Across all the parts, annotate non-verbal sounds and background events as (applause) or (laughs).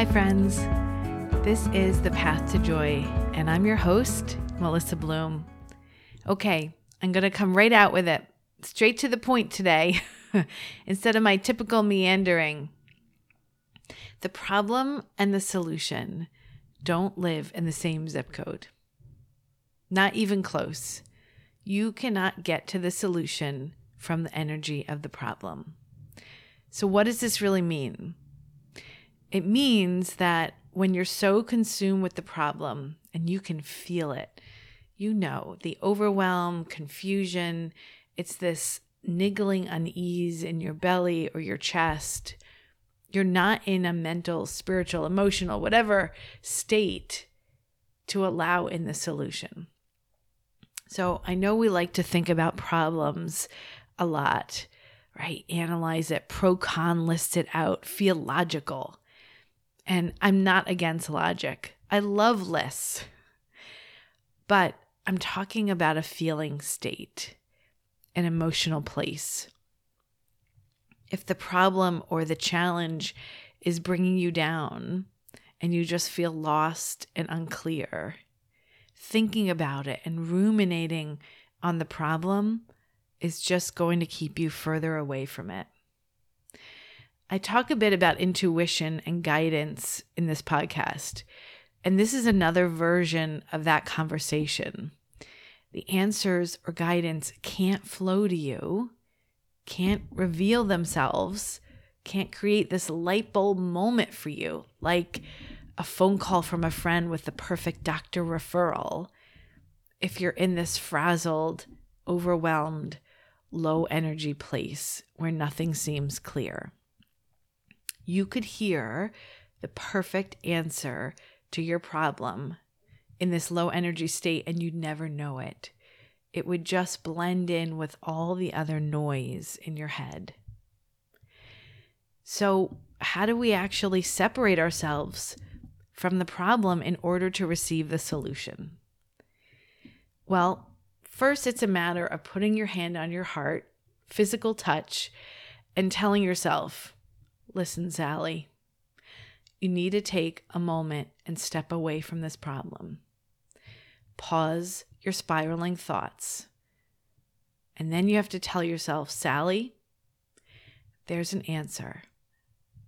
Hi, friends. This is The Path to Joy, and I'm your host, Melissa Bloom. Okay, I'm going to come right out with it, straight to the point today, (laughs) instead of my typical meandering. The problem and the solution don't live in the same zip code. Not even close. You cannot get to the solution from the energy of the problem. So, what does this really mean? It means that when you're so consumed with the problem and you can feel it, you know, the overwhelm, confusion, it's this niggling unease in your belly or your chest. You're not in a mental, spiritual, emotional, whatever state to allow in the solution. So I know we like to think about problems a lot, right? Analyze it, pro con list it out, feel logical. And I'm not against logic. I love lists. But I'm talking about a feeling state, an emotional place. If the problem or the challenge is bringing you down and you just feel lost and unclear, thinking about it and ruminating on the problem is just going to keep you further away from it. I talk a bit about intuition and guidance in this podcast, and this is another version of that conversation. The answers or guidance can't flow to you, can't reveal themselves, can't create this light bulb moment for you, like a phone call from a friend with the perfect doctor referral if you're in this frazzled, overwhelmed, low energy place where nothing seems clear. You could hear the perfect answer to your problem in this low energy state and you'd never know it. It would just blend in with all the other noise in your head. So, how do we actually separate ourselves from the problem in order to receive the solution? Well, first, it's a matter of putting your hand on your heart, physical touch, and telling yourself, listen, Sally, you need to take a moment and step away from this problem. Pause your spiraling thoughts. And then you have to tell yourself, Sally, there's an answer.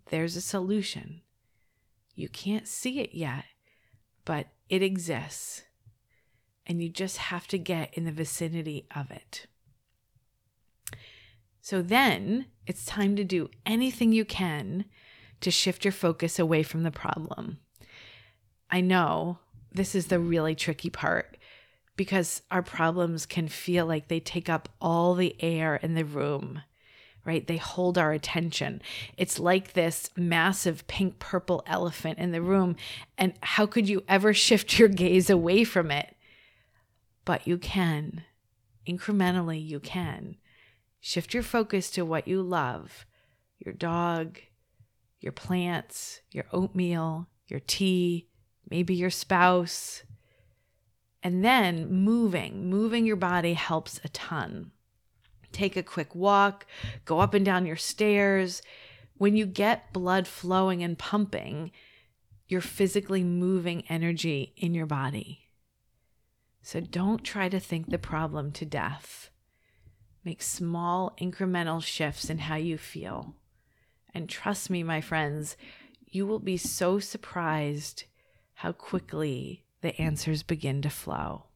There's a solution. You can't see it yet, but it exists. And you just have to get in the vicinity of it. So then it's time to do anything you can to shift your focus away from the problem. I know this is the really tricky part because our problems can feel like they take up all the air in the room right? They hold our attention. It's like this massive pink purple elephant in the room. And how could you ever (laughs) shift your gaze away from it? But you can. Incrementally, you can. Shift your focus to what you love your dog, your plants, your oatmeal, your tea, maybe your spouse. And then moving, moving your body helps a ton take a quick walk, go up and down your stairs. When you get blood flowing and pumping, you're physically moving energy in your body. So don't try to think the problem to death. Make small incremental shifts in how you feel. And trust me, my friends, you will be so surprised how quickly the answers begin to flow.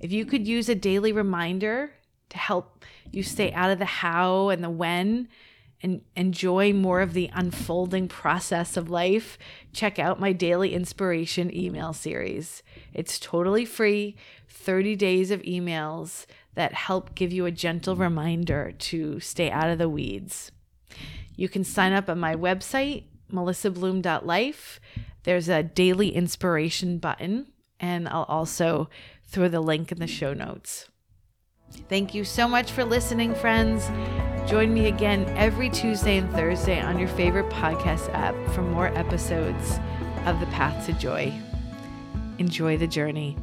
If you could use a daily reminder to help you stay out of the how and the when and enjoy more of the unfolding process of life, check out my daily inspiration email series. It's totally free 30 days of emails that help give you a gentle reminder to stay out of the weeds. You can sign up on my website, melissabloom.life. There's a daily inspiration button, and I'll also throw the link in the show notes. Thank you so much for listening, friends. Join me again every Tuesday and Thursday on your favorite podcast app for more episodes of The Path to Joy. Enjoy the journey.